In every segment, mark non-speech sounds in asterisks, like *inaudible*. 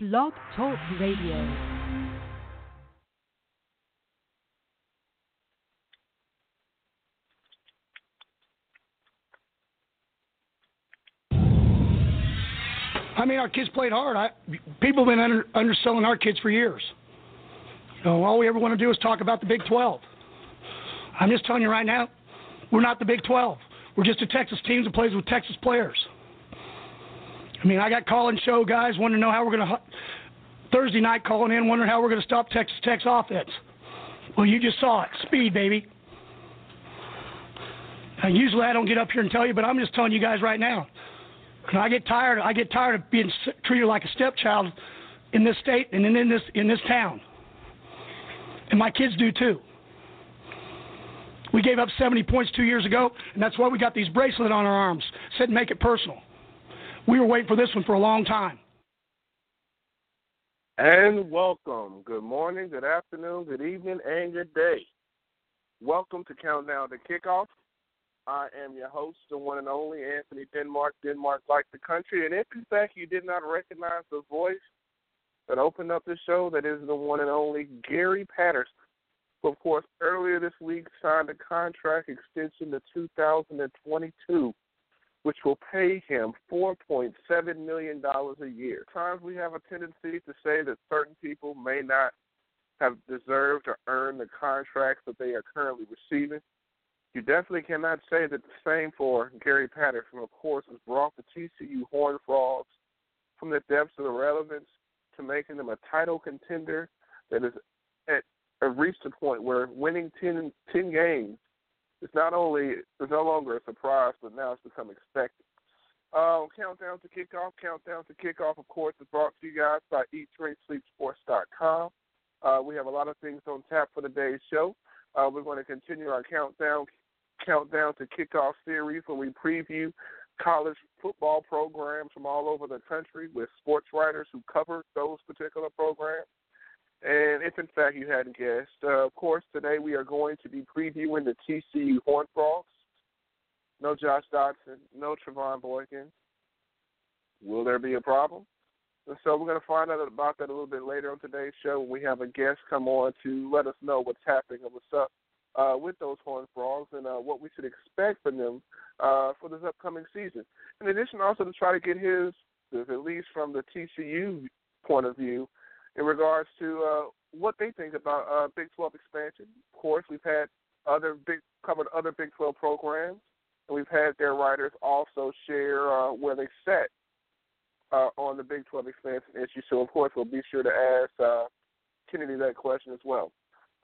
Blog Talk Radio. I mean, our kids played hard. I, people have been under, underselling our kids for years. You know, all we ever want to do is talk about the Big 12. I'm just telling you right now, we're not the Big 12. We're just a Texas team that plays with Texas players. I mean, I got calling show guys wanting to know how we're going to Thursday night calling in, wondering how we're going to stop Texas Tech's offense. Well, you just saw it, speed, baby. Now, usually I don't get up here and tell you, but I'm just telling you guys right now. And I get tired. I get tired of being treated like a stepchild in this state and in this in this town. And my kids do too. We gave up 70 points two years ago, and that's why we got these bracelets on our arms. Said make it personal. We were waiting for this one for a long time. And welcome. Good morning, good afternoon, good evening, and good day. Welcome to Countdown to Kickoff. I am your host, the one and only Anthony Denmark, Denmark like the country. And if in fact you did not recognize the voice that opened up the show, that is the one and only Gary Patterson, who, of course, earlier this week signed a contract extension to 2022 which will pay him $4.7 million a year. Times we have a tendency to say that certain people may not have deserved or earned the contracts that they are currently receiving. You definitely cannot say that the same for Gary Patterson. Of course, has brought the TCU Horned Frogs from the depths of irrelevance to making them a title contender that at, at reached a point where winning 10, 10 games it's not only it's no longer a surprise, but now it's become expected. Uh, countdown to kickoff. Countdown to kickoff, of course, is brought to you guys by EatDrinkSleepSports.com. Uh, we have a lot of things on tap for today's show. Uh, we're going to continue our countdown countdown to kickoff series where we preview college football programs from all over the country with sports writers who cover those particular programs. And if in fact you hadn't guessed, uh, of course, today we are going to be previewing the TCU Horned Frogs. No Josh Doctson, no Trevone Boykin. Will there be a problem? And so we're going to find out about that a little bit later on today's show when we have a guest come on to let us know what's happening and what's up uh, with those Horned Frogs and uh, what we should expect from them uh, for this upcoming season. In addition, also to try to get his, at least from the TCU point of view, in regards to uh, what they think about uh, Big 12 expansion. Of course, we've had other big covered other Big 12 programs, and we've had their writers also share uh, where they set uh, on the Big 12 expansion issue. So, of course, we'll be sure to ask uh, Kennedy that question as well.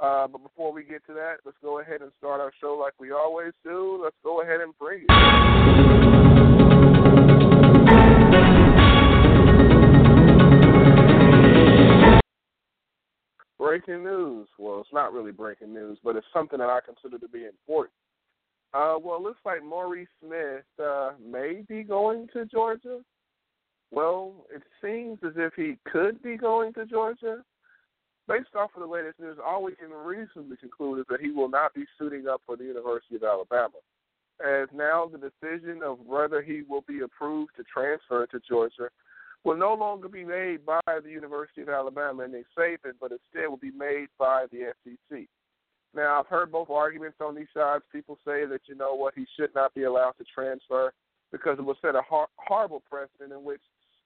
Uh, but before we get to that, let's go ahead and start our show like we always do. Let's go ahead and bring it. Breaking news. Well, it's not really breaking news, but it's something that I consider to be important. Uh, well, it looks like Maurice Smith uh, may be going to Georgia. Well, it seems as if he could be going to Georgia. Based off of the latest news, all we can reasonably conclude is that he will not be suiting up for the University of Alabama. As now the decision of whether he will be approved to transfer to Georgia will no longer be made by the University of Alabama and Nick Saban, but instead will be made by the SEC. Now, I've heard both arguments on these sides. People say that, you know what, he should not be allowed to transfer because it will set a hor- horrible precedent in which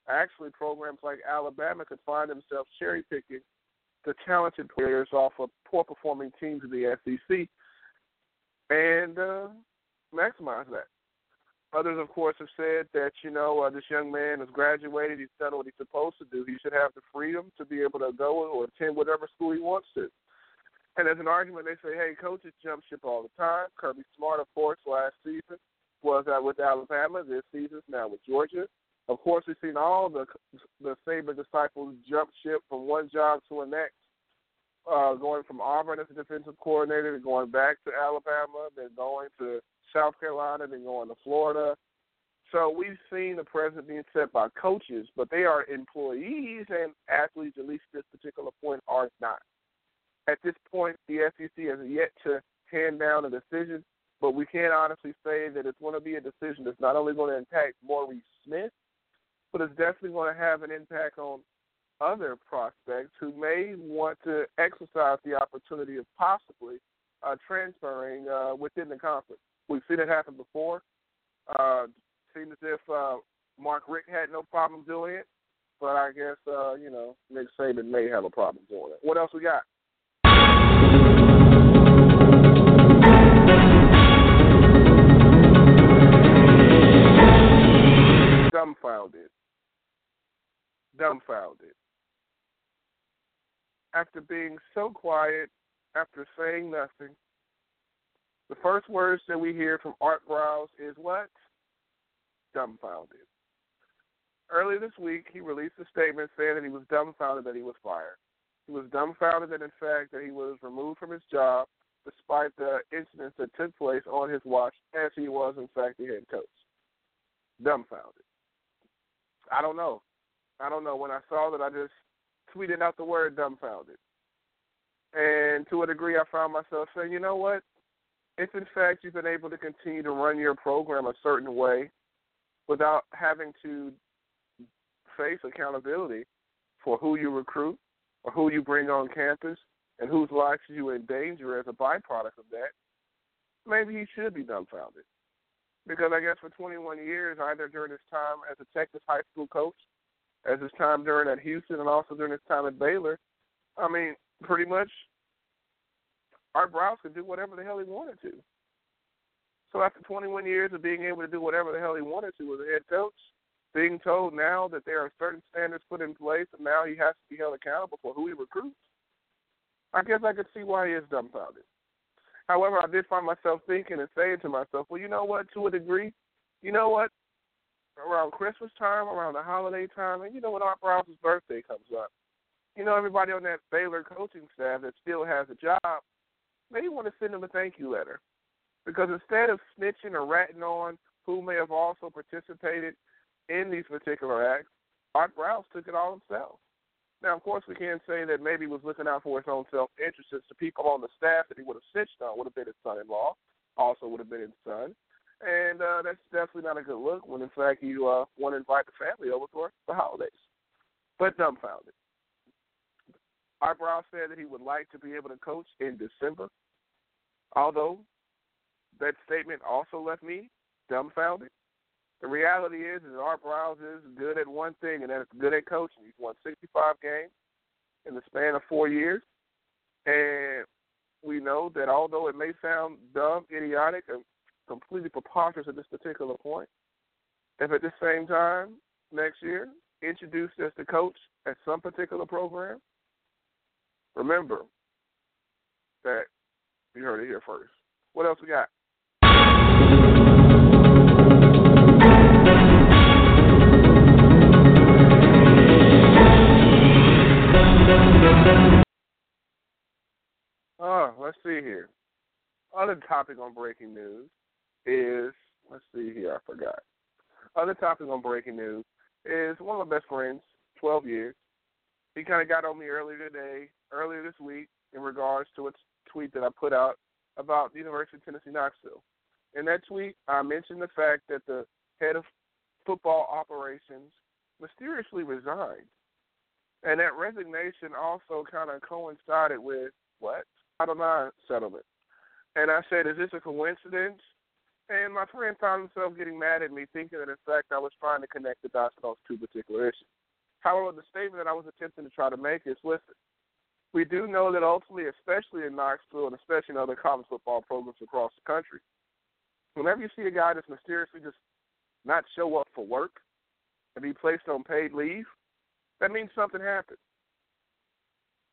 actually programs like Alabama could find themselves cherry picking the talented players off of poor performing teams in the SEC and uh, maximize that. Others, of course, have said that you know uh, this young man has graduated. He's done what he's supposed to do. He should have the freedom to be able to go or attend whatever school he wants to. And as an argument, they say, hey, coaches jump ship all the time. Kirby Smart, of course, last season was uh, with Alabama. This season's now with Georgia. Of course, we've seen all the the Saban disciples jump ship from one job to the next. Uh, going from Auburn as a defensive coordinator to going back to Alabama, then going to South Carolina, then going to Florida. So we've seen the president being set by coaches, but they are employees and athletes, at least at this particular point, are not. At this point, the SEC has yet to hand down a decision, but we can honestly say that it's going to be a decision that's not only going to impact Maurice Smith, but it's definitely going to have an impact on other prospects who may want to exercise the opportunity of possibly uh, transferring uh, within the conference. We've seen it happen before. Uh, seemed as if uh, Mark Richt had no problem doing it, but I guess uh, you know Nick Saban may have a problem doing it. What else we got? Dumbfounded. Dumbfounded. After being so quiet, after saying nothing, the first words that we hear from Art Briles is what? Dumbfounded. Earlier this week, he released a statement saying that he was dumbfounded that he was fired. He was dumbfounded that, in fact, that he was removed from his job despite the incidents that took place on his watch, as he was, in fact, the head coach. Dumbfounded. I don't know. I don't know. When I saw that, I just tweeted out the word dumbfounded. And to a degree, I found myself saying, you know what? If in fact you've been able to continue to run your program a certain way without having to face accountability for who you recruit or who you bring on campus and whose lives you endanger as a byproduct of that, maybe he should be dumbfounded. Because I guess for 21 years, either during his time as a Texas high school coach, as his time during at Houston, and also during his time at Baylor, I mean, pretty much Art Briles could do whatever the hell he wanted to. So after 21 years of being able to do whatever the hell he wanted to as a head coach, being told now that there are certain standards put in place and now he has to be held accountable for who he recruits, I guess I could see why he is dumbfounded. However, I did find myself thinking and saying to myself, well, you know what, to a degree, you know what, around Christmas time, around the holiday time, and you know when Art Briles' birthday comes up, you know everybody on that Baylor coaching staff that still has a job, maybe want to send him a thank you letter. Because instead of snitching or ratting on who may have also participated in these particular acts, Art Briles took it all himself. Now, of course, we can't say that maybe he was looking out for his own self interest. The people on the staff that he would have snitched on would have been his son in law, also would have been his son. And uh, that's definitely not a good look when, in fact, you uh, want to invite the family over for the holidays. But dumbfounded. Art said that he would like to be able to coach in December, although that statement also left me dumbfounded. The reality is, is Art is good at one thing, and that's good at coaching. He's won 65 games in the span of four years, and we know that although it may sound dumb, idiotic, completely preposterous at this particular point, if at the same time next year introduced as the coach at some particular program, remember that you heard it here first. What else we got? Oh, let's see here. Other topic on breaking news is let's see here, I forgot. Other topic on breaking news is one of my best friends, twelve years. He kind of got on me earlier today, earlier this week, in regards to a tweet that I put out about the University of Tennessee Knoxville. In that tweet, I mentioned the fact that the head of football operations mysteriously resigned. And that resignation also kind of coincided with what? I don't know settlement. And I said, is this a coincidence? And my friend found himself getting mad at me, thinking that in fact I was trying to connect the dots on two particular issues. However, the statement that I was attempting to try to make is listen, we do know that ultimately, especially in Knoxville and especially in other college football programs across the country, whenever you see a guy that's mysteriously just not show up for work and be placed on paid leave, that means something happened.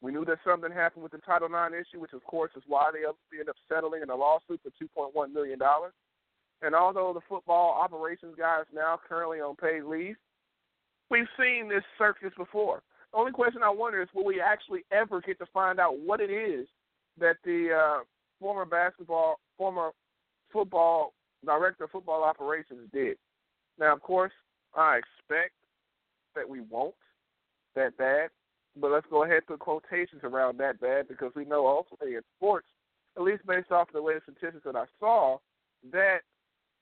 We knew that something happened with the Title IX issue, which of course is why they ended up settling in a lawsuit for $2.1 million. And although the football operations guy is now currently on paid leave, we've seen this circus before. The only question I wonder is will we actually ever get to find out what it is that the uh, former basketball, former football director of football operations did? Now, of course, I expect that we won't that bad, but let's go ahead and put quotations around that bad because we know ultimately in sports, at least based off of the latest statistics that I saw, that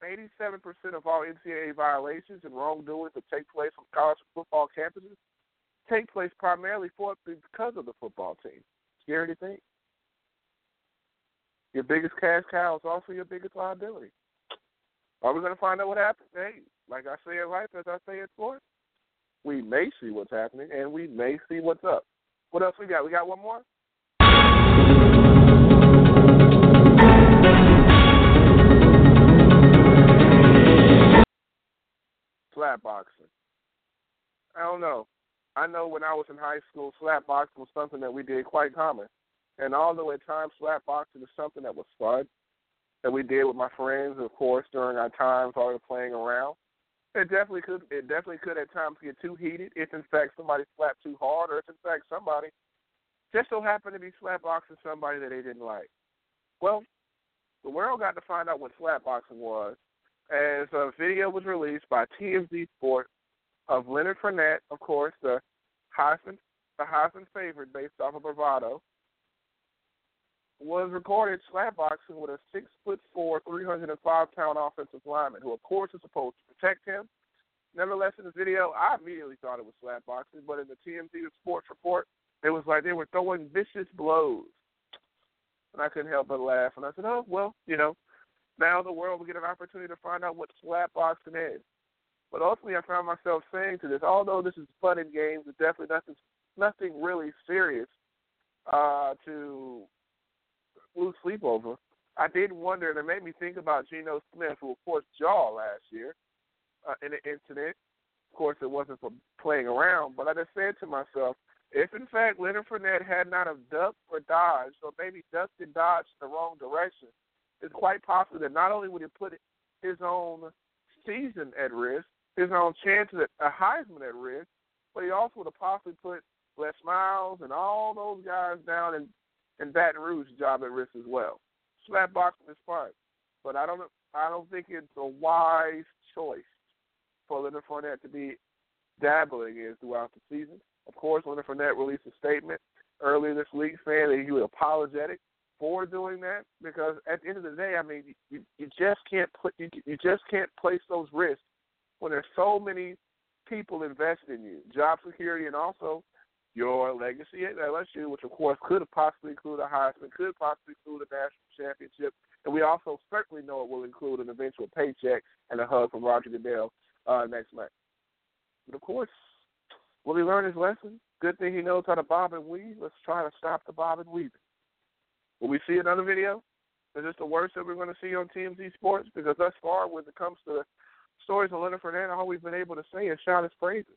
87% of all NCAA violations and wrongdoings that take place on college football campuses take place primarily for because of the football team. Scary to think. Your biggest cash cow is also your biggest liability. Are we going to find out what happened? Hey, like I say in life, as I say in sports, we may see what's happening and we may see what's up. What else we got? We got one more? Slap boxing. I don't know. I know when I was in high school, slap boxing was something that we did quite common. And although at times slap boxing is something that was fun, that we did with my friends, of course, during our times while we playing around, it definitely could. It definitely could at times get too heated if, in fact, somebody slapped too hard, or if, in fact, somebody just so happened to be slap boxing somebody that they didn't like. Well, the world got to find out what slap boxing was as a video was released by TMZ Sports of Leonard Fournette, of course, the Heisman, the Heisman favorite based off of bravado, was recorded slapboxing with a six foot four, three hundred and five pound offensive lineman, who of course is supposed to protect him. Nevertheless, in the video, I immediately thought it was slapboxing, but in the TMZ Sports report, it was like they were throwing vicious blows, and I couldn't help but laugh. And I said, "Oh well, you know, now the world will get an opportunity to find out what slapboxing is." But ultimately, I found myself saying to this, although this is fun and games, it's definitely nothing, nothing really serious uh, to lose sleep over. I did wonder, and it made me think about Geno Smith, who of course jaw last year uh, in an incident. Of course, it wasn't for playing around, but I just said to myself, if in fact Leonard Fournette had not have ducked or dodged, or maybe ducked and dodged in the wrong direction, it's quite possible that not only would it put his own season at risk, his own chances at a Heisman at risk, but he also would have possibly put Les Miles and all those guys down in in Baton Rouge job at risk as well. Slap boxing is fun, but I don't I don't think it's a wise choice for Leonard Fournette to be dabbling in throughout the season. Of course, Leonard Fournette released a statement earlier this week saying that he was apologetic for doing that because at the end of the day, I mean, you, you just can't put you, you just can't place those risks when there's so many people invested in you, job security, and also your legacy at LSU, which of course could have possibly included a Heisman, could possibly include a national championship, and we also certainly know it will include an eventual paycheck and a hug from Roger Goodell uh, next month. But of course, will he learn his lesson? Good thing he knows how to bob and weave. Let's try to stop the bob and weaving. Will we see another video? Is this the worst that we're going to see on TMZ Sports? Because thus far, when it comes to stories of Leonard Fournette, all we've been able to say is shout his praises.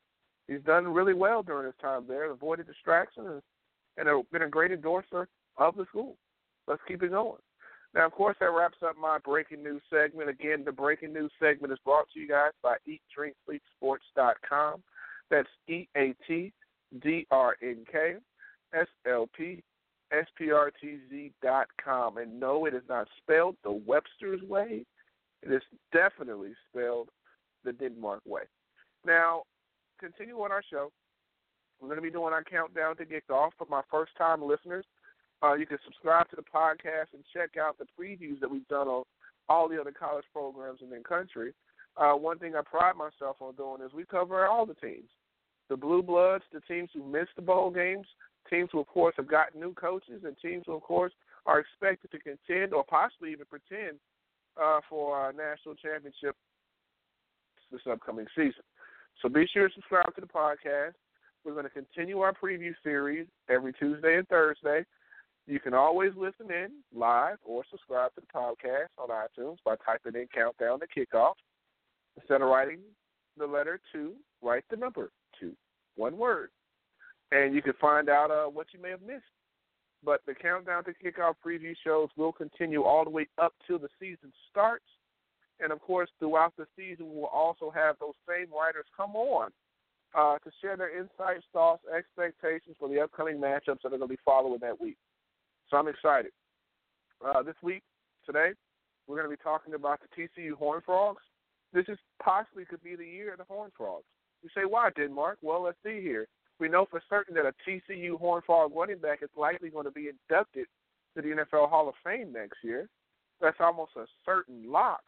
He's done really well during his time there, avoided distractions, and, and been a great endorser of the school. Let's keep it going. Now, of course, that wraps up my breaking news segment. Again, the breaking news segment is brought to you guys by EatDrinkSleepSports.com. That's E A T D R N K S L P S P R T Z dot com. And no, it is not spelled the Webster's way. It is definitely spelled the Denmark way. Now, continue on our show. We're going to be doing our countdown to get off for my first time listeners. Uh, you can subscribe to the podcast and check out the previews that we've done on all the other college programs in the country. Uh, one thing I pride myself on doing is we cover all the teams the Blue Bloods, the teams who missed the bowl games, teams who, of course, have gotten new coaches, and teams who, of course, are expected to contend or possibly even pretend uh, for a national championship this upcoming season. So be sure to subscribe to the podcast. We're going to continue our preview series every Tuesday and Thursday. You can always listen in live or subscribe to the podcast on iTunes by typing in countdown to kickoff. Instead of writing the letter two, write the number two, one word. And you can find out uh, what you may have missed. But the countdown to kickoff preview shows will continue all the way up till the season starts. And of course, throughout the season, we'll also have those same writers come on uh, to share their insights, thoughts, expectations for the upcoming matchups that are going to be following that week. So I'm excited. Uh, this week, today, we're going to be talking about the TCU Horn Frogs. This is possibly could be the year of the Horn Frogs. You say, why, Denmark? Well, let's see here. We know for certain that a TCU Horn Frog running back is likely going to be inducted to the NFL Hall of Fame next year. That's almost a certain lock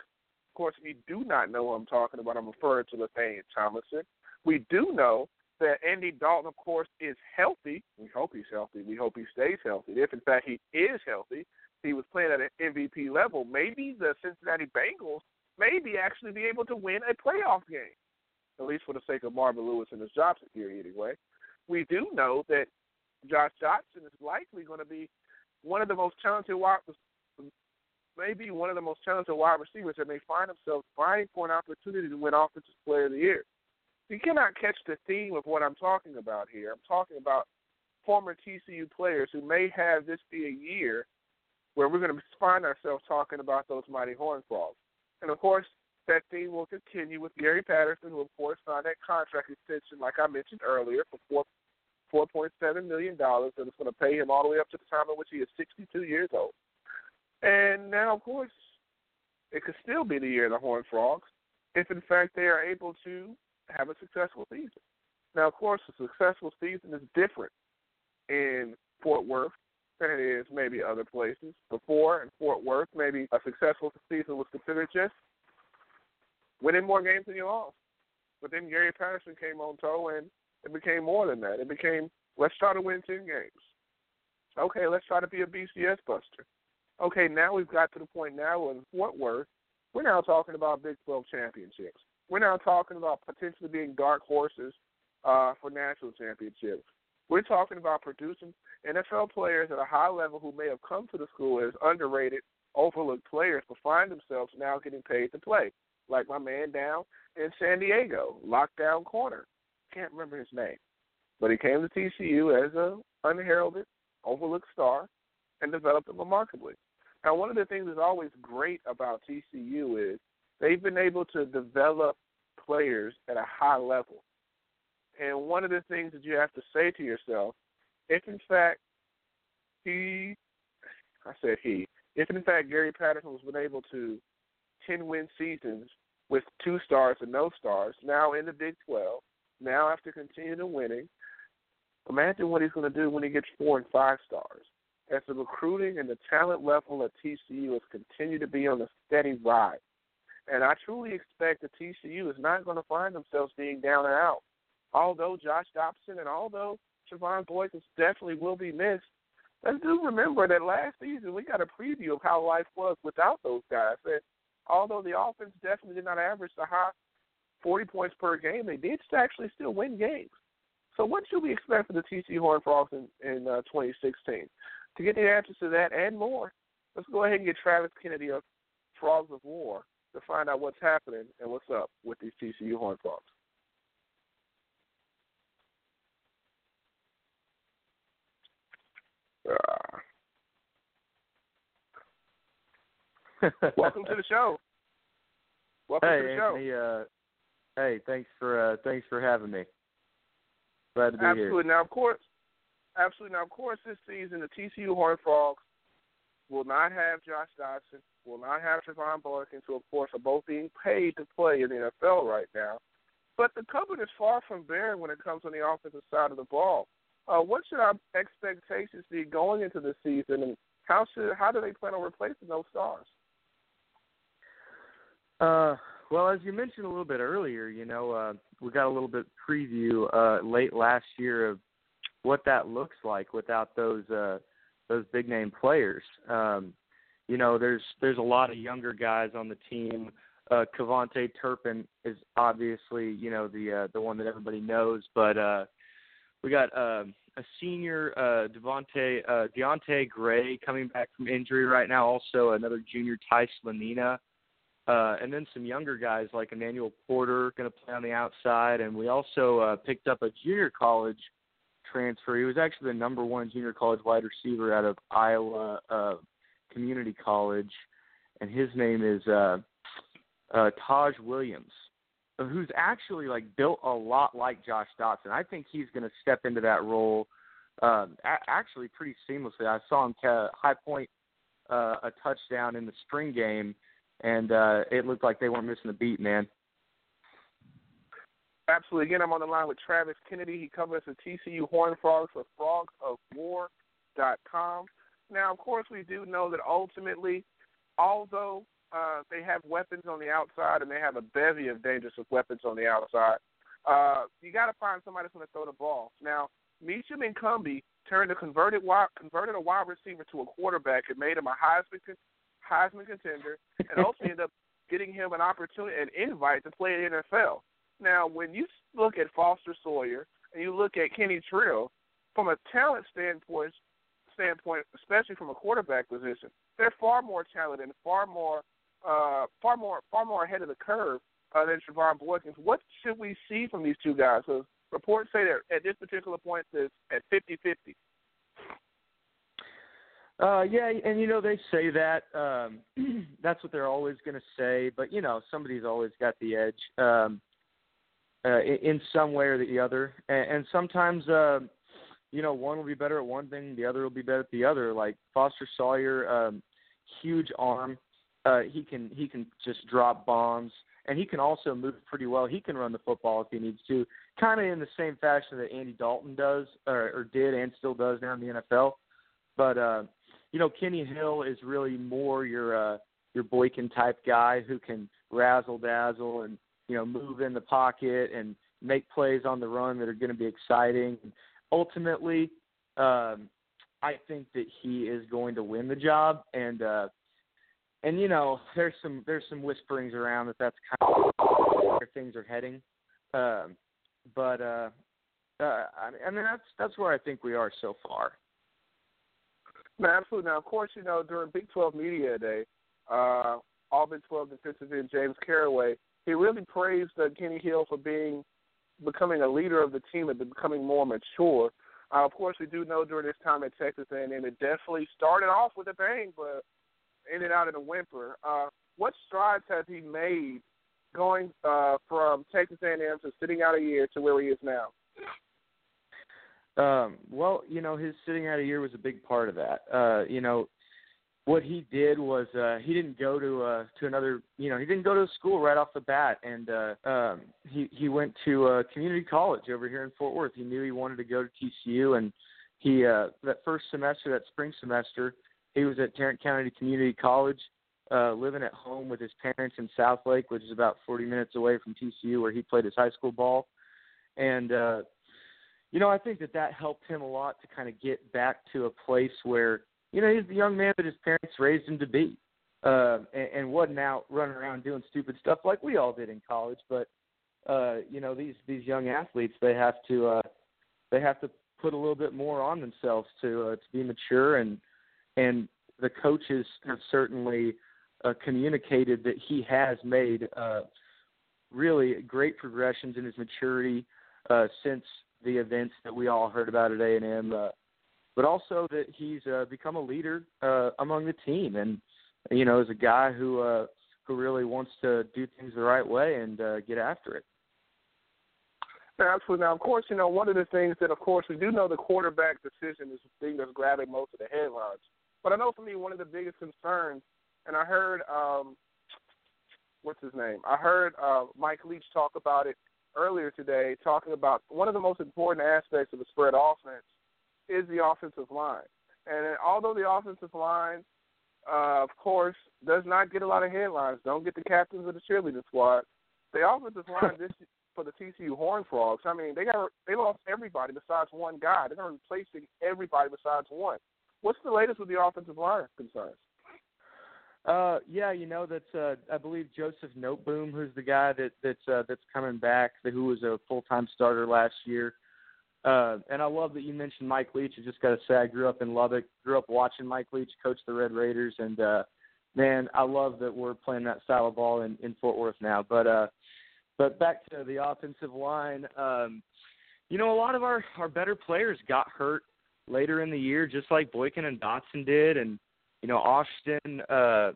Of course, we do not know what I'm talking about. I'm referring to Nathaniel Tomlinson. We do know that Andy Dalton, of course, is healthy. We hope he's healthy. We hope he stays healthy. If, in fact, he is healthy, he was playing at an MVP level, maybe the Cincinnati Bengals maybe actually be able to win a playoff game, at least for the sake of Marvin Lewis and his job security anyway. We do know that Josh Johnson is likely going to be one of the most talented wide maybe one of the most talented wide receivers that may find themselves vying for an opportunity to win Offensive Player of the Year. You cannot catch the theme of what I'm talking about here. I'm talking about former TCU players who may have this be a year where we're going to find ourselves talking about those mighty Horn Frogs. And of course, that theme will continue with Gary Patterson, who of course signed that contract extension, like I mentioned earlier, for four four point seven million dollars, and it's going to pay him all the way up to the time at which he is sixty two years old. And now, of course, it could still be the year of the Horn Frogs if, in fact, they are able to have a successful season. Now, of course, a successful season is different in Fort Worth than it is maybe other places. Before in Fort Worth, maybe a successful season was considered just winning more games than you lost. But then Gary Patterson came on tow, and it became more than that. It became let's try to win ten games. Okay, let's try to be a BCS buster. Okay, now we've got to the point now in Fort Worth, we're now talking about Big 12 championships. We're now talking about potentially being dark horses uh, for national championships. We're talking about producing NFL players at a high level who may have come to the school as underrated, overlooked players, but find themselves now getting paid to play. Like my man down in San Diego, lockdown corner. Can't remember his name, but he came to TCU as a unheralded, overlooked star, and developed him remarkably. Now, one of the things that's always great about TCU is they've been able to develop players at a high level. And one of the things that you have to say to yourself, if in fact he, I said he, if in fact Gary Patterson was been able to 10 win seasons with two stars and no stars, now in the Big 12, now after continuing to winning, imagine what he's going to do when he gets four and five stars as the recruiting and the talent level at TCU has continued to be on a steady rise. And I truly expect that TCU is not going to find themselves being down and out. Although Josh Doctson and although Trevone Boykin definitely will be missed, let's do remember that last season we got a preview of how life was without those guys. And although the offense definitely did not average the high 40 points per game, they did actually still win games. So what should we expect for the TCU Horned Frogs in, in uh, 2016? To get the answers to that and more, let's go ahead and get Travis Kennedy of Frogs of War to find out what's happening and what's up with these TCU Horned Frogs. Uh, *laughs* welcome to the show. Welcome hey, to the show. Uh, hey, thanks for uh, thanks for having me. Glad to be Absolutely. here. Now, of course, absolutely. Now, of course, this season the TCU Horned Frogs will not have Josh Doctson, will not have Trevone Boykins, who, of course, are both being paid to play in the NFL right now. But the cupboard is far from bare when it comes on the offensive side of the ball. Uh, what should our expectations be going into the season, and how should how do they plan on replacing those stars? Uh, well, as you mentioned a little bit earlier, you know, uh, we got a little bit preview uh, late last year of what that looks like without those uh, those big name players. Um, you know, there's there's a lot of younger guys on the team. Uh, KaVontae Turpin is obviously you know the uh, the one that everybody knows, but uh, we got uh, a senior uh, Devonte uh, Deante' Gray coming back from injury right now. Also another junior Ty Slanina. Uh, and then some younger guys like Emanuel Porter going to play on the outside, and we also uh, picked up a junior college transfer. He was actually the number one junior college wide receiver out of Iowa uh, Community College, and his name is uh, uh, Taj Williams, who's actually like built a lot like Josh Doctson. I think he's going to step into that role uh, a- actually pretty seamlessly. I saw him ca- high point uh, a touchdown in the spring game, and uh, it looked like they weren't missing a beat, man. Absolutely. Again, I'm on the line with Travis Kennedy. He covers the TCU Horn Frogs for frogsofwar.com. Now, of course, we do know that ultimately, although uh, they have weapons on the outside and they have a bevy of dangerous weapons on the outside, Uh, you got to find somebody that's going to throw the ball. Now, Meacham and Cumbie turned a converted wide, converted a wide receiver to a quarterback and made him a Heisman Heisman contender, and also ended up getting him an opportunity, an invite to play in the NFL. Now, when you look at Foster Sawyer and you look at Kenny Trill, from a talent standpoint, standpoint, especially from a quarterback position, they're far more talented and far more, uh, far more, far more ahead of the curve uh, than Trevone Boykins. What should we see from these two guys? Because reports say that at this particular point, it's at 50-50. Uh, yeah, and you know they say that um, *clears throat* that's what they're always going to say, but you know somebody's always got the edge um, uh, in, some way or the other, and, and sometimes uh, you know one will be better at one thing, the other will be better at the other. Like Foster Sawyer, um, huge arm, uh, he can he can just drop bombs, and he can also move pretty well. He can run the football if he needs to, kind of in the same fashion that Andy Dalton does or, or did and still does now in the NFL. But uh, you know, Kenny Hill is really more your uh, your Boykin type guy who can razzle dazzle and you know move in the pocket and make plays on the run that are going to be exciting. Ultimately, um, I think that he is going to win the job, and uh, and you know, there's some there's some whisperings around that that's kind of where things are heading. Um, but uh, uh, I mean, that's that's where I think we are so far. No, absolutely. Now, of course, you know during Big 12 Media Day, uh, all Big 12 defensive end James Carraway, he really praised uh, Kenny Hill for being becoming a leader of the team and becoming more mature. Uh, of course, we do know during this time at Texas A&M, it definitely started off with a bang, but ended out in a whimper. Uh, what strides has he made going uh, from Texas A&M to sitting out a year to where he is now? Um, well, you know, his sitting out a year was a big part of that. Uh, you know, what he did was uh, he didn't go to uh, to another. You know, he didn't go to school right off the bat, and uh, um, he he went to uh, community college over here in Fort Worth. He knew he wanted to go to TCU, and he uh, that first semester, that spring semester, he was at Tarrant County Community College, uh, living at home with his parents in Southlake, which is about 40 minutes away from TCU, where he played his high school ball. And uh, you know, I think that that helped him a lot to kind of get back to a place where you know he's the young man that his parents raised him to be, uh, and, and wasn't out running around doing stupid stuff like we all did in college. But uh, you know, these these young athletes they have to uh, they have to put a little bit more on themselves to uh, to be mature and and the coaches have certainly uh, communicated that he has made uh, really great progressions in his maturity uh, since the events that we all heard about at A&M, uh, but also that he's uh, become a leader uh, among the team, and you know, as a guy who uh, who really wants to do things the right way and uh, get after it. Absolutely. Now, of course, you know one of the things that, of course, we do know the quarterback decision is the thing that's grabbing most of the headlines. But I know for me, one of the biggest concerns, and I heard, um, what's his name? I heard uh, Mike Leach talk about it earlier today, talking about one of the most important aspects of the spread offense is the offensive line. And although the offensive line, uh, of course, does not get a lot of headlines, don't get the captains of the cheerleading squad, the offensive line this for the TCU Horn Frogs, I mean, they got they lost everybody besides one guy. They're replacing everybody besides one. What's the latest with the offensive line concerns? Uh, yeah, you know that's uh, I believe Joseph Noteboom, who's the guy that that's uh, that's coming back, who was a full time starter last year. Uh, and I love that you mentioned Mike Leach. I just got to say, I grew up in Lubbock, grew up watching Mike Leach coach the Red Raiders, and uh, man, I love that we're playing that style of ball in, in Fort Worth now. But uh, but back to the offensive line, um, you know, a lot of our our better players got hurt later in the year, just like Boykin and Doctson did, and you know Austin uh,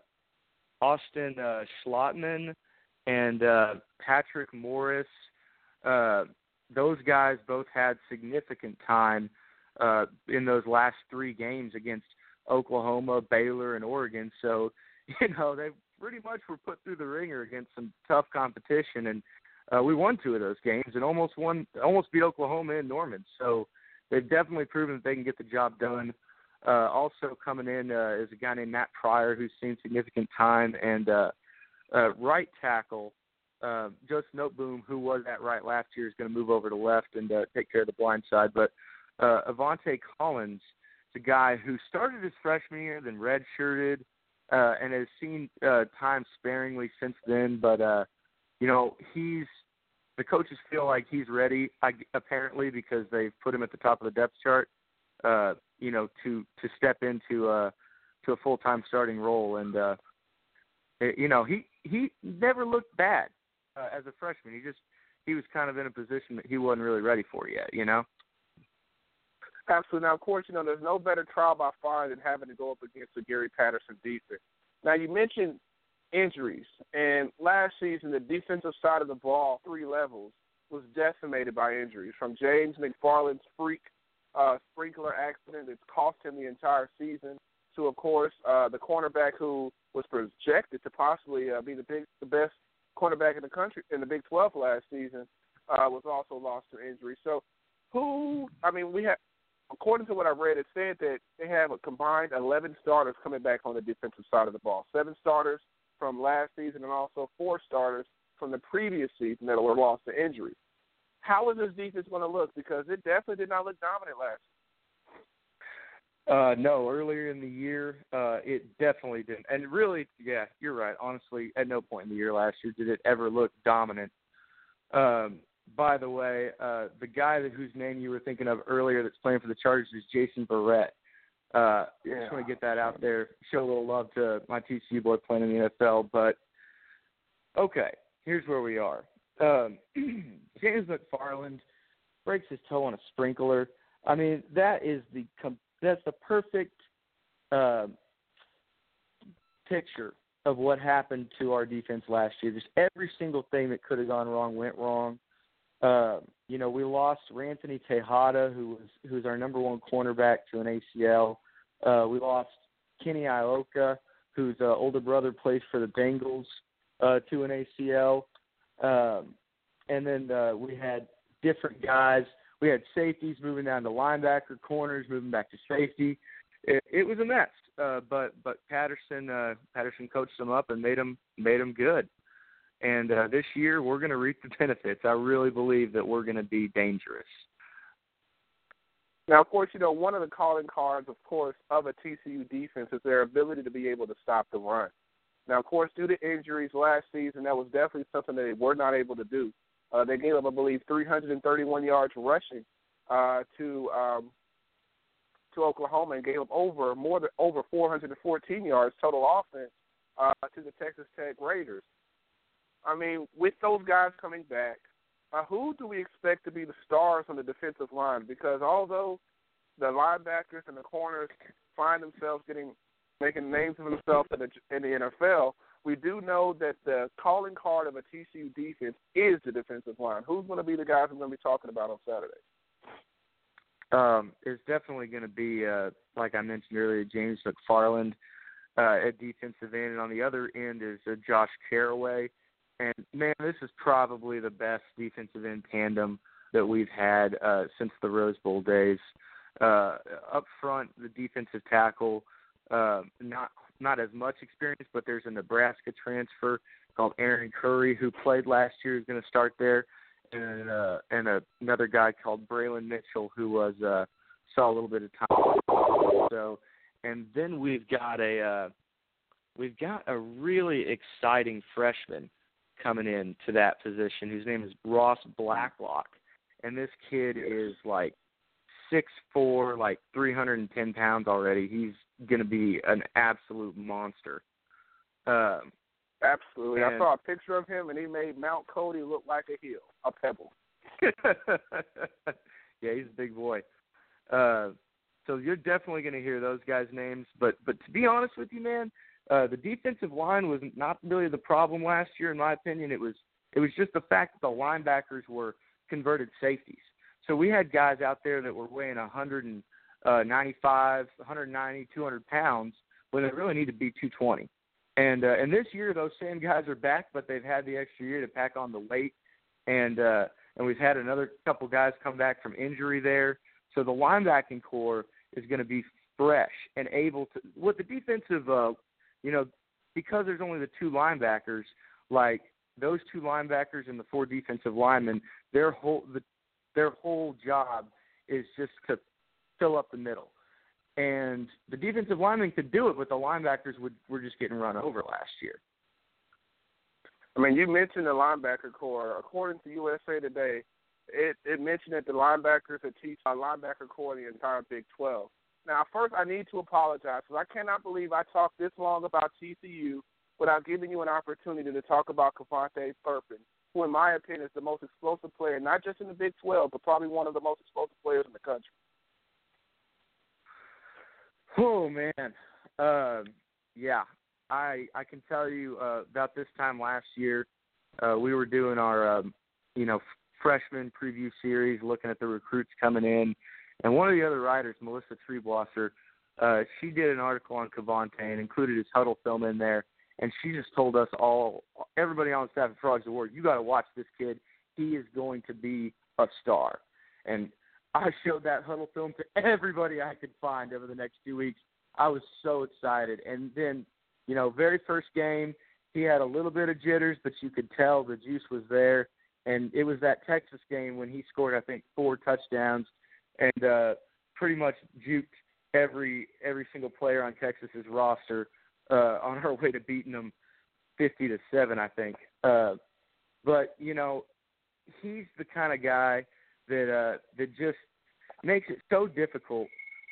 Austin uh, Schlottmann and uh, Patrick Morris. Uh, those guys both had significant time uh, in those last three games against Oklahoma, Baylor, and Oregon. So *laughs* you know they pretty much were put through the ringer against some tough competition, and uh, we won two of those games and almost won, almost beat Oklahoma and Norman. So they've definitely proven that they can get the job done. Uh, also coming in uh, is a guy named Matt Pryor who's seen significant time, and uh, uh, right tackle uh, Joseph Noteboom, who was at right last year, is going to move over to left and uh, take care of the blind side. But uh, Aviante Collins is a guy who started his freshman year, then redshirted, uh, and has seen uh, time sparingly since then. But uh, you know, he's the coaches feel like he's ready, apparently, because they've put him at the top of the depth chart. Uh, you know, to to step into uh, to a full time starting role, and uh, you know, he he never looked bad uh, as a freshman. He just he was kind of in a position that he wasn't really ready for yet. You know. Absolutely. Now, of course, you know there's no better trial by fire than having to go up against the Gary Patterson defense. Now, you mentioned injuries, and last season the defensive side of the ball, three levels, was decimated by injuries. From James McFarland's freak uh, sprinkler accident that's cost him the entire season, to of course uh, the cornerback who was projected to possibly uh, be the big, the best cornerback in the country in the Big 12 last season, uh, was also lost to injury. So, who? I mean, we have, according to what I read, it said that they have a combined 11 starters coming back on the defensive side of the ball. Seven starters from last season, and also four starters from the previous season that were lost to injury. How is this defense going to look? Because it definitely did not look dominant last uh, no, earlier in the year, uh, it definitely didn't. And really, yeah, you're right. Honestly, at no point in the year last year did it ever look dominant. Um, by the way, uh, the guy that, whose name you were thinking of earlier that's playing for the Chargers is Jason Verrett. Uh, yeah. Just want to get that out there, show a little love to my TCU boy playing in the NFL. But okay, here's where we are. Um, *clears throat* James McFarland breaks his toe on a sprinkler. I mean, that is the that's the perfect uh, picture of what happened to our defense last year. Just every single thing that could have gone wrong went wrong. Uh, you know, we lost Ranthony Texada, who was who's our number one cornerback to an ACL. Uh, we lost Kenny Iloka, whose uh, older brother plays for the Bengals, uh, to an ACL. Um, and then uh, we had different guys we had safeties moving down to linebacker, corners moving back to safety. It, it was a mess, uh, but but Patterson uh, Patterson coached them up and made them made them good. And uh, this year we're going to reap the *laughs* benefits. I really believe that we're going to be dangerous. Now, of course, you know one of the calling cards, of course, of a TCU defense is their ability to be able to stop the run. Now, of course, due to injuries last season, that was definitely something that they were not able to do. Uh, they gave up, I believe, 331 yards rushing uh, to um, to Oklahoma and gave up over more than over 414 yards total offense uh, to the Texas Tech Raiders. I mean, with those guys coming back, uh, who do we expect to be the stars on the defensive line? Because although the linebackers and the corners find themselves getting making names for themselves in the, in the NFL, we do know that the calling card of a TCU defense is the defensive line. Who's going to be the guys we're going to be talking about on Saturday? Um, it's definitely going to be, uh, like I mentioned earlier, James McFarland uh, at defensive end, and on the other end is uh, Josh Carraway. And man, this is probably the best defensive end tandem that we've had uh, since the Rose Bowl days. Uh, up front, the defensive tackle, uh, not not as much experience, but there's a Nebraska transfer called Aaron Curry who played last year. Is going to start there, and uh, and a, another guy called Braylon Mitchell who was uh, saw a little bit of time. So, and then we've got a uh, we've got a really exciting freshman coming in to that position whose name is Ross Blacklock, and this kid is like six four, like three hundred and ten pounds already. He's going to be an absolute monster. Um, Absolutely. And, I saw a picture of him, and he made Mount Cody look like a hill, a pebble. *laughs* yeah, he's a big boy. Uh, so you're definitely going to hear those guys' names. But but to be honest with you, man, uh, the defensive line was not really the problem last year, in my opinion. It was it was just the fact that the linebackers were converted safeties. So we had guys out there that were weighing 195, 190, 200 pounds when they really need to be 220. And uh, and this year those same guys are back, but they've had the extra year to pack on the weight, and uh, and we've had another couple guys come back from injury there. So the linebacking corps is going to be fresh and able to. What the defensive, uh, you know, because there's only the two linebackers, like those two linebackers and the four defensive linemen, their whole the, their whole job is just to fill up the middle. And the defensive linemen could do it, but the linebackers would were just getting run over last year. I mean, you mentioned the linebacker corps. According to USA Today, it, it mentioned that the linebackers that teach a linebacker corps the entire Big 12. Now, first, I need to apologize because I cannot believe I talked this long about TCU without giving you an opportunity to talk about KaVontae Turpin, who, in my opinion, is the most explosive player, not just in the Big 12, but probably one of the most explosive players in the country. Oh man, uh, yeah, I I can tell you uh, about this time last year, uh, we were doing our um, you know freshman preview series, looking at the recruits coming in, and one of the other writers, Melissa Triebwasser, uh, she did an article on KaVontae and included his Hudl film in there, and she just told us all, everybody on staff at Frogs O' War, you got to watch this kid. He is going to be a star, and I showed that Hudl film to *laughs* everybody I could find over the next two weeks. I was so excited, and then, you know, very first game, he had a little bit of jitters, but you could tell the juice was there and it was that Texas game when he scored I think four touchdowns and uh pretty much juked every every single player on Texas's roster uh on our way to beating them 50 to 7 I think. Uh but you know, he's the kind of guy that uh that just makes it so difficult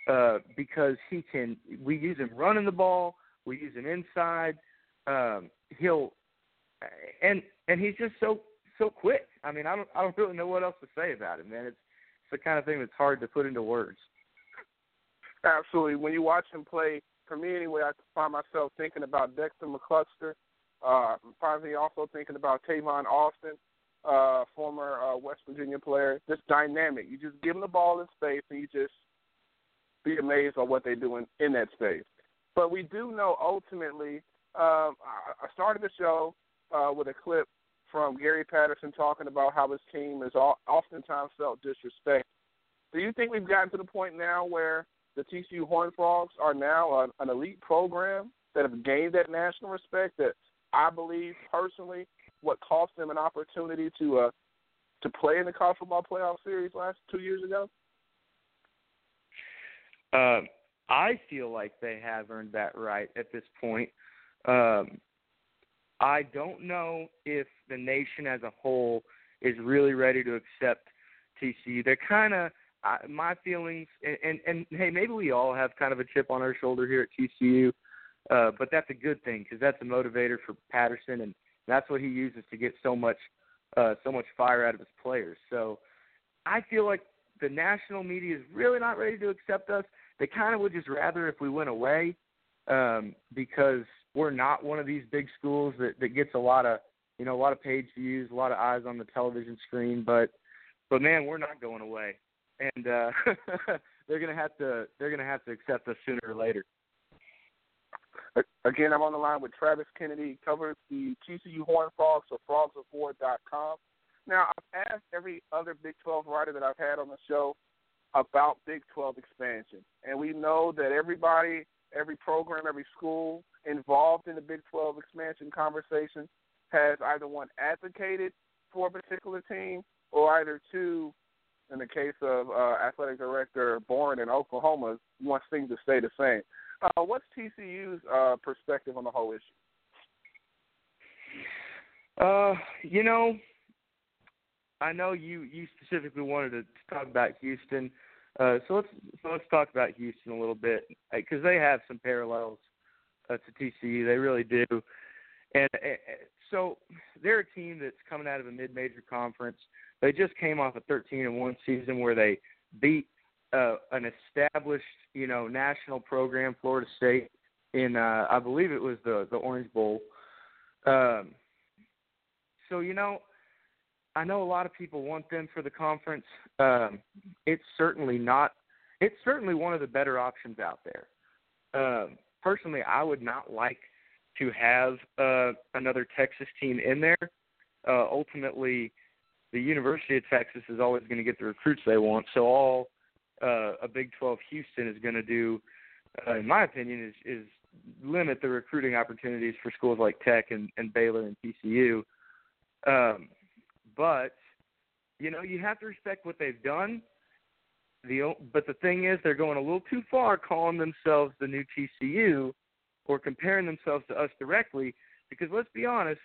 uh because he can we use him running the ball, we use him inside. Um he'll and and he's just so so quick. I mean, I don't I don't really know what else to say about it, man. It's it's the kind of thing that's hard to put into words. Absolutely. When you watch him play, for me anyway, I find myself thinking about Dexter McCluster. Uh, finally, also thinking about Tavon Austin, uh, former uh, West Virginia player. Just dynamic. You just give them the ball in space, and you just be amazed by what they do in, in that space. But we do know ultimately. Um, I started the show uh, with a clip from Gary Patterson talking about how his team is oftentimes felt disrespect. Do you think we've gotten to the point now where the TCU Horned Frogs are now an, an elite program that have gained that national respect? That I believe personally, what cost them an opportunity to uh, to play in the college football playoff series last two years ago? Uh, I feel like they have earned that right at this point. Um, I don't know if the nation as a whole is really ready to accept TCU. They're kind of uh, my feelings, and, and and hey, maybe we all have kind of a chip on our shoulder here at TCU, uh, but that's a good thing because that's a motivator for Patterson, and that's what he uses to get so much uh, so much fire out of his players. So I feel like the national media is really not ready to accept us. They kind of would just rather if we went away um, because we're not one of these big schools that that gets a lot of you know a lot of page views, a lot of eyes on the television screen. But but man, we're not going away, and uh, *laughs* they're gonna have to they're gonna have to accept us sooner or later. Again, I'm on the line with Travis Kennedy. Covers the TCU Horned Frogs of frogsofwar.com. Now, I've asked every other Big 12 writer that I've had on the show about Big 12 expansion, and we know that everybody every program, every school involved in the Big 12 expansion conversation has either one advocated for a particular team or either two, in the case of uh, athletic director Boren in Oklahoma, wants things to stay the same. Uh, what's TCU's uh, perspective on the whole issue? Uh, you know, I know you you specifically wanted to talk about Houston. Uh, so let's so let's talk about Houston a little bit because they have some parallels uh, to TCU. They really do, and uh, so they're a team that's coming out of a mid-major conference. They just came off a 13 and one season where they beat uh, an established, you know, national program, Florida State, in uh, I believe it was the the Orange Bowl. Um, so you know, I know a lot of people want them for the conference. Um, it's certainly not. It's certainly one of the better options out there. Um, personally, I would not like to have uh, another Texas team in there. Uh, ultimately, the University of Texas is always going to get the recruits they want. So all uh, a Big 12 Houston is going to do, uh, in my opinion, is, is limit the recruiting opportunities for schools like Tech and, and Baylor and TCU Um, but you know, you have to respect what they've done. The but the thing is, they're going a little too far, calling themselves the new TCU or comparing themselves to us directly. Because let's be honest,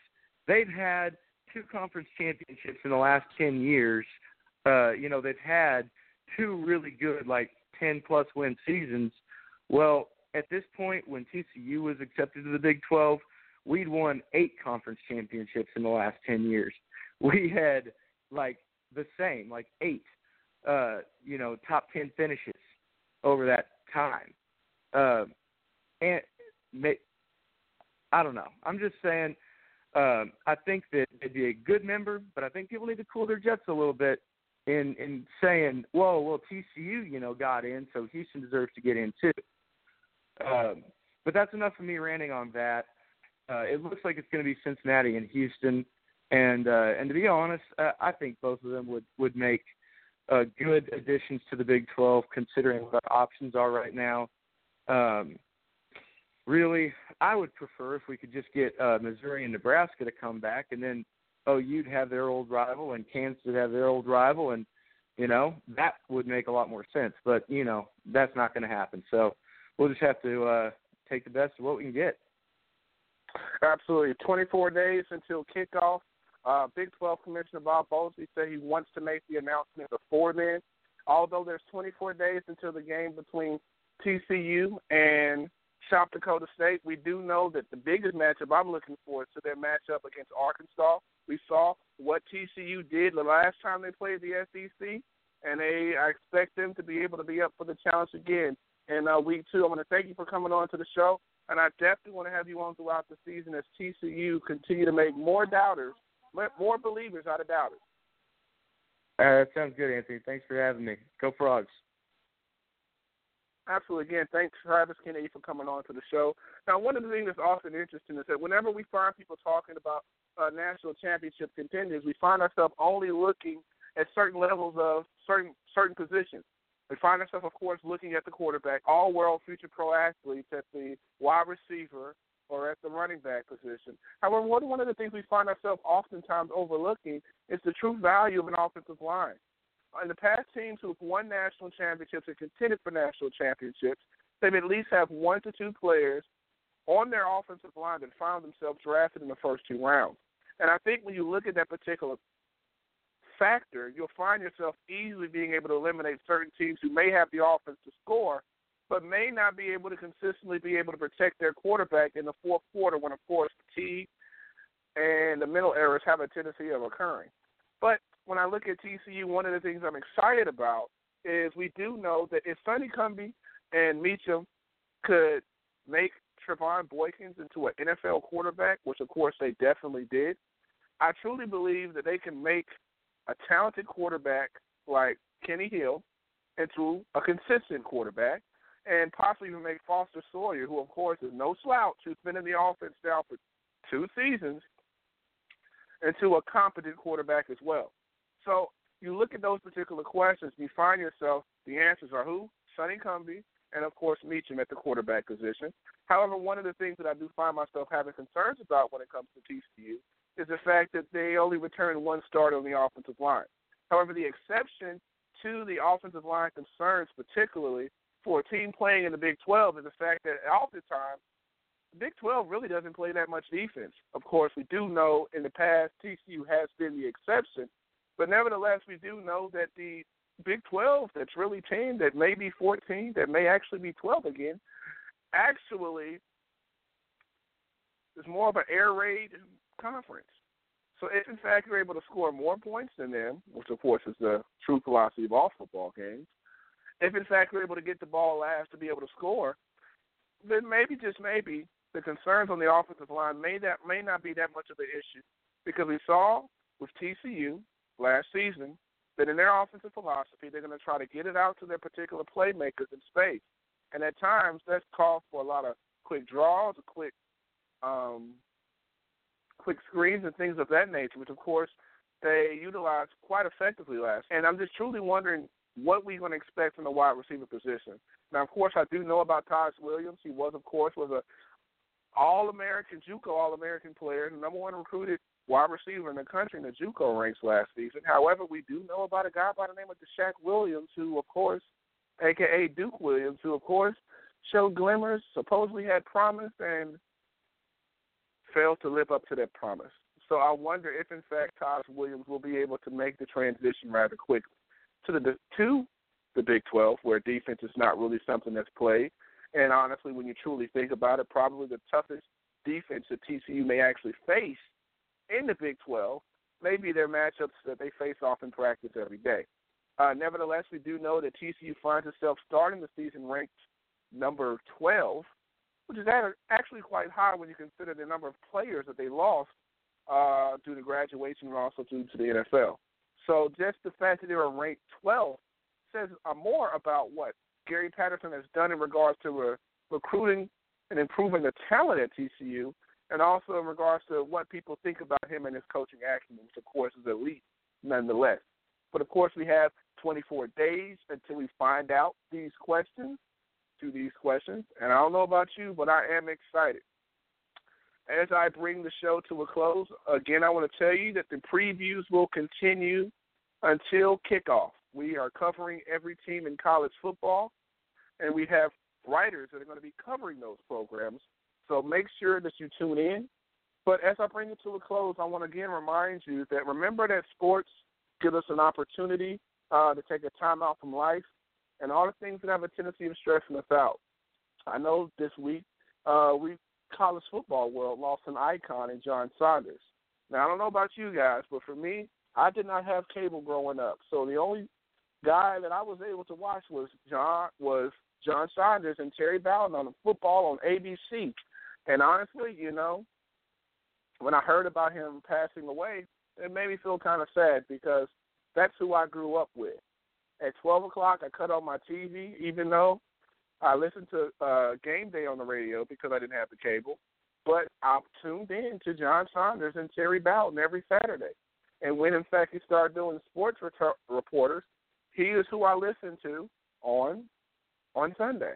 they've had two conference championships in the last ten years. Uh, you know, they've had two really good, like ten plus win seasons. Well, at this point, when TCU was accepted to the Big 12, we'd won eight conference championships in the last 10 years. *laughs* We had like the same, like eight, uh, you know, top 10 finishes over that time. Uh, and may, I don't know. I'm just saying. Um, I think that they'd be a good member, but I think people need to cool their jets a little bit in in saying, "Whoa, well, TCU, you know, got in, so Houston deserves to get in too." Um, but that's enough for me ranting on that. Uh, it looks like it's going to be Cincinnati and Houston, and uh, and to be honest, uh, I think both of them would would make uh, good additions to the Big 12, considering what our options are right now. Um, really, I would prefer if we could just get uh, Missouri and Nebraska to come back, and then oh, you'd have their old rival, and Kansas would have their old rival, and you know that would make a lot more sense. But you know that's not going to happen. So we'll just have to uh, take the best of what we can get. Absolutely. 24 days until kickoff. Uh, Big 12 Commissioner Bob Bowlesby said he wants to make the announcement before then. Although there's 24 days until the game between TCU and South Dakota State, we do know that the biggest matchup I'm looking forward to their matchup against Arkansas. We saw what TCU did the last time they played the SEC, and they I expect them to be able to be up for the challenge again in uh, week two. I want to thank you for coming on to the show, and I definitely want to have you on throughout the season as TCU continue to make more doubters, more believers out of doubters. Uh, that sounds good, Anthony. Thanks for having me. Go Frogs. Absolutely. Again, thanks, Travis Kennedy, for coming on to the show. Now, one of the things that's often interesting is that whenever we find people talking about uh, national championship contenders, we find ourselves only looking at certain levels of certain certain positions. We find ourselves, of course, looking at the quarterback, all world future pro athletes at the wide receiver or at the running back position. However, one of the things we find ourselves oftentimes overlooking is the true value of an offensive line. In the past, teams who've won national championships and contended for national championships, they've at least have one to two players on their offensive line that found themselves drafted in the first two rounds. And I think when you look at that particular factor, you'll find yourself easily being able to eliminate certain teams who may have the offense to score, but may not be able to consistently be able to protect their quarterback in the fourth quarter when, of course, fatigue and the mental errors have a tendency of occurring. But when I look at TCU, one of the things I'm excited about is we do know that if Sonny Cumbie and Meacham could make Trevone Boykins into an NFL quarterback, which of course they definitely did, I truly believe that they can make a talented quarterback like Kenny Hill into a consistent quarterback and possibly even make Foster Sawyer, who of course is no slouch, who's been in the offense now for two seasons, into a competent quarterback as well. So you look at those particular questions, you find yourself the answers are who? Sonny Cumbie, and of course Meacham at the quarterback position. However, one of the things that I do find myself having concerns about when it comes to TCU is the fact that they only returned one starter on the offensive line. However, the exception to the offensive line concerns, particularly for a team playing in the Big 12, is the fact that oftentimes the Big 12 really doesn't play that much defense. Of course, we do know in the past TCU has been the exception, but nevertheless, we do know that the Big 12, that's really 10, that may be 14, that may actually be 12 again, actually is more of an air raid conference. So if in fact you're able to score more points than them, which of course is the true philosophy of all football games, if in fact you're able to get the ball last to be able to score, then maybe just maybe the concerns on the offensive line may that may not be that much of an issue because we saw with TCU last season that in their offensive philosophy they're going to try to get it out to their particular playmakers in space, and at times that's called for a lot of quick draws, quick um, quick screens and things of that nature, which of course they utilized quite effectively last. And I'm just truly wondering what we're going to expect from the wide receiver position. Now, of course, I do know about Taj Williams. He was, of course, was a All-American, JUCO All-American player, the number one recruited wide receiver in the country in the JUCO ranks last season. However, we do know about a guy by the name of Deshak Williams, who, of course, aka Duke Williams, who, of course, showed glimmers, supposedly had promise, and failed to live up to that promise. So I wonder if, in fact, Taj Williams will be able to make the transition rather quickly to the to the Big 12, where defense is not really something that's played. And honestly, when you truly think about it, probably the toughest defense that TCU may actually face in the Big 12 may be their matchups that they face off in practice every day. Uh, nevertheless, we do know that TCU finds itself starting the season ranked number 12, which is actually quite high when you consider the number of players that they lost uh, due to graduation and also due to the NFL. So just the fact that they were ranked 12 says uh, more about what Gary Patterson has done in regards to re- recruiting and improving the talent at TCU, and also in regards to what people think about him and his coaching acumen, which of course is elite nonetheless. But of course, we have 24 days until we find out these questions, to these questions. And I don't know about you, but I am excited. As I bring the show to a close, again, I want to tell you that the previews will continue until kickoff. We are covering every team in college football, and we have writers that are going to be covering those programs. So make sure that you tune in. But as I bring it to a close, I want to again remind you that remember that sports give us an opportunity uh, to take a time out from life and all the things that have a tendency of stressing us out. I know this week uh, we college football world lost an icon in John Saunders. Now I don't know about you guys, but for me, I did not have cable growing up, so the only guy that I was able to watch was John was John Saunders and Terry Bowden on football on ABC. And honestly, you know, when I heard about him passing away, it made me feel kind of sad because that's who I grew up with. At 12 o'clock, I cut on my TV, even though I listened to uh, Game Day on the radio because I didn't have the cable. But I tuned in to John Saunders and Terry Bowden every Saturday. And when, in fact, he started doing sports ret- reporters, he is who I listen to on on Sunday.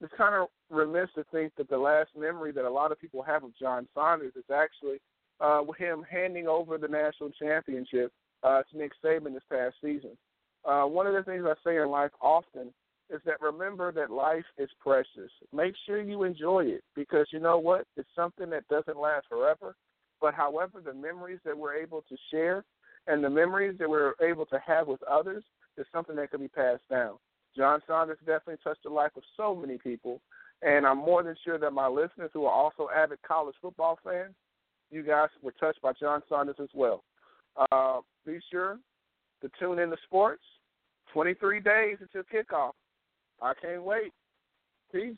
It's kind of remiss to think that the last memory that a lot of people have of John Saunders is actually uh, him handing over the national championship uh, to Nick Saban this past season. Uh, one of the things I say in life often is that remember that life is precious. Make sure you enjoy it because you know what? It's something that doesn't last forever. But however, the memories that we're able to share and the memories that we're able to have with others is something that can be passed down. John Saunders definitely touched the life of so many people, and I'm more than sure that my listeners who are also avid college football fans, you guys were touched by John Saunders as well. Uh, be sure to tune in to sports. 23 days until kickoff. I can't wait. Peace.